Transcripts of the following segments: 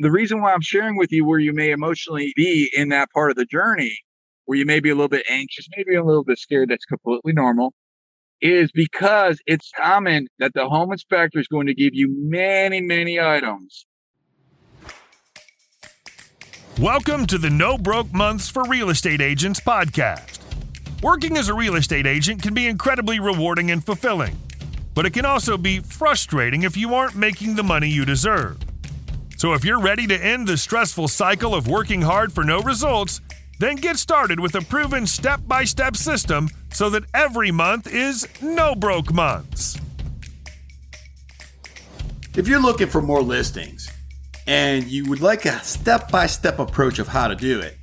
The reason why I'm sharing with you where you may emotionally be in that part of the journey, where you may be a little bit anxious, maybe a little bit scared, that's completely normal, is because it's common that the home inspector is going to give you many, many items. Welcome to the No Broke Months for Real Estate Agents podcast. Working as a real estate agent can be incredibly rewarding and fulfilling, but it can also be frustrating if you aren't making the money you deserve. So if you're ready to end the stressful cycle of working hard for no results, then get started with a proven step by step system so that every month is no broke months. If you're looking for more listings and you would like a step by step approach of how to do it,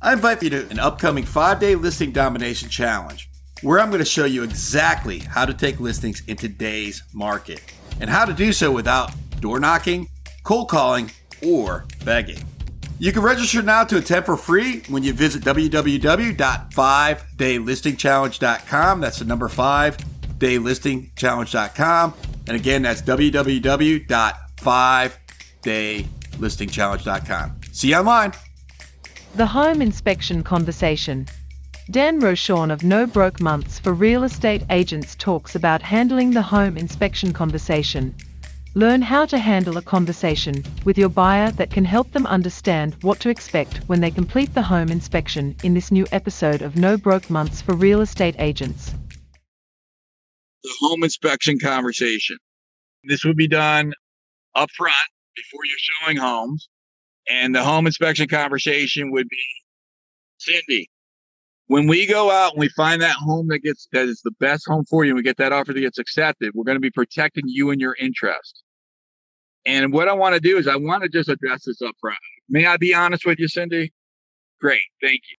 I invite you to an upcoming five day listing domination challenge where I'm going to show you exactly how to take listings in today's market and how to do so without door knocking, cold calling, or begging. You can register now to attend for free when you visit www.5daylistingchallenge.com. That's the number 5 daylistingchallenge.com. And again, that's www.5daylistingchallenge.com. See you online. The Home Inspection Conversation. Dan Rochon of No Broke Months for Real Estate Agents talks about handling the home inspection conversation. Learn how to handle a conversation with your buyer that can help them understand what to expect when they complete the home inspection in this new episode of No Broke Months for Real Estate Agents. The home inspection conversation. This would be done up front before you're showing homes. And the home inspection conversation would be Cindy, when we go out and we find that home that gets that is the best home for you and we get that offer that gets accepted, we're going to be protecting you and your interest. And what I want to do is I want to just address this up front. May I be honest with you, Cindy? Great, thank you.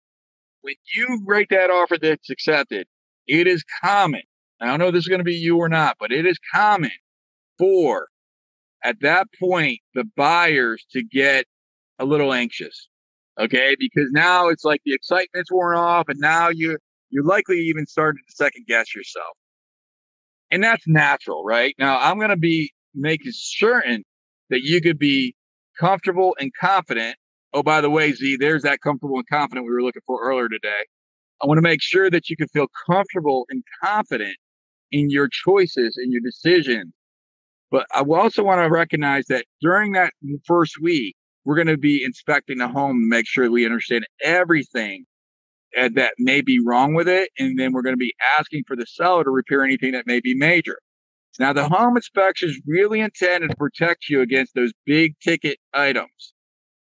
When you write that offer that's accepted, it is common. I don't know if this is going to be you or not, but it is common for at that point the buyers to get a little anxious. Okay. Because now it's like the excitement's worn off and now you, you're likely even starting to second guess yourself. And that's natural, right? Now I'm going to be making certain that you could be comfortable and confident. Oh, by the way, Z, there's that comfortable and confident we were looking for earlier today. I want to make sure that you can feel comfortable and confident in your choices and your decisions. But I also want to recognize that during that first week, we're going to be inspecting the home and make sure we understand everything that may be wrong with it. And then we're going to be asking for the seller to repair anything that may be major. Now, the home inspection is really intended to protect you against those big ticket items,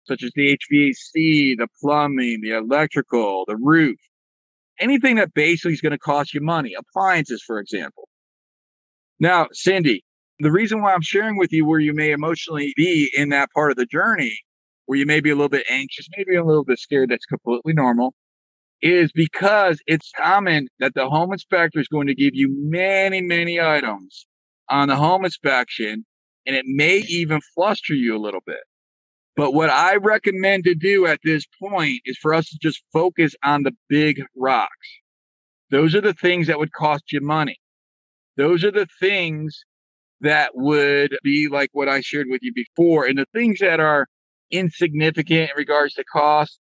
such as the HVAC, the plumbing, the electrical, the roof, anything that basically is going to cost you money, appliances, for example. Now, Cindy, the reason why I'm sharing with you where you may emotionally be in that part of the journey where you may be a little bit anxious, maybe a little bit scared, that's completely normal, is because it's common that the home inspector is going to give you many, many items on the home inspection, and it may even fluster you a little bit. But what I recommend to do at this point is for us to just focus on the big rocks. Those are the things that would cost you money. Those are the things that would be like what I shared with you before. And the things that are insignificant in regards to cost,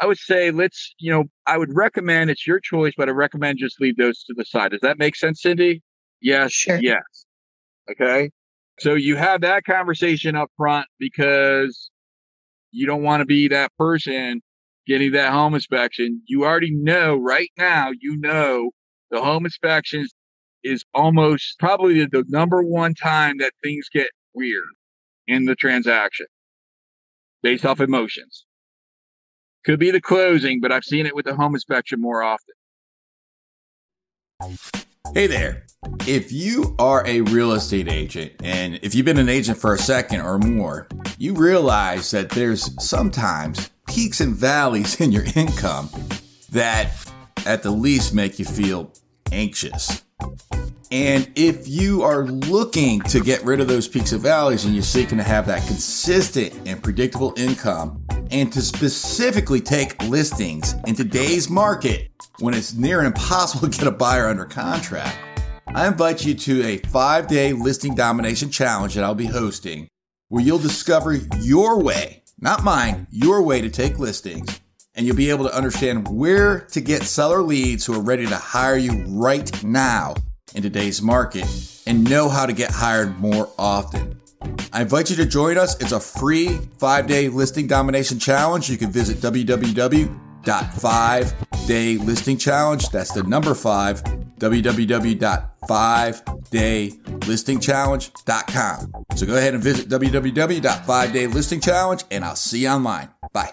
I would say let's, you know, I would recommend it's your choice, but I recommend just leave those to the side. Does that make sense, Cindy? Yes. Sure. Yes. Okay. So you have that conversation up front because you don't want to be that person getting that home inspection. You already know right now, you know the home inspections is almost probably the number one time that things get weird in the transaction based off emotions. Could be the closing, but I've seen it with the home inspection more often. Hey there. If you are a real estate agent and if you've been an agent for a second or more, you realize that there's sometimes peaks and valleys in your income that at the least make you feel anxious. And if you are looking to get rid of those peaks and valleys and you're seeking to have that consistent and predictable income and to specifically take listings in today's market when it's near impossible to get a buyer under contract, I invite you to a five day listing domination challenge that I'll be hosting where you'll discover your way, not mine, your way to take listings, and you'll be able to understand where to get seller leads who are ready to hire you right now in today's market and know how to get hired more often. I invite you to join us. It's a free five day listing domination challenge. You can visit www.5daylistingchallenge. That's the number five, www.5daylistingchallenge.com. So go ahead and visit www.5daylistingchallenge and I'll see you online. Bye.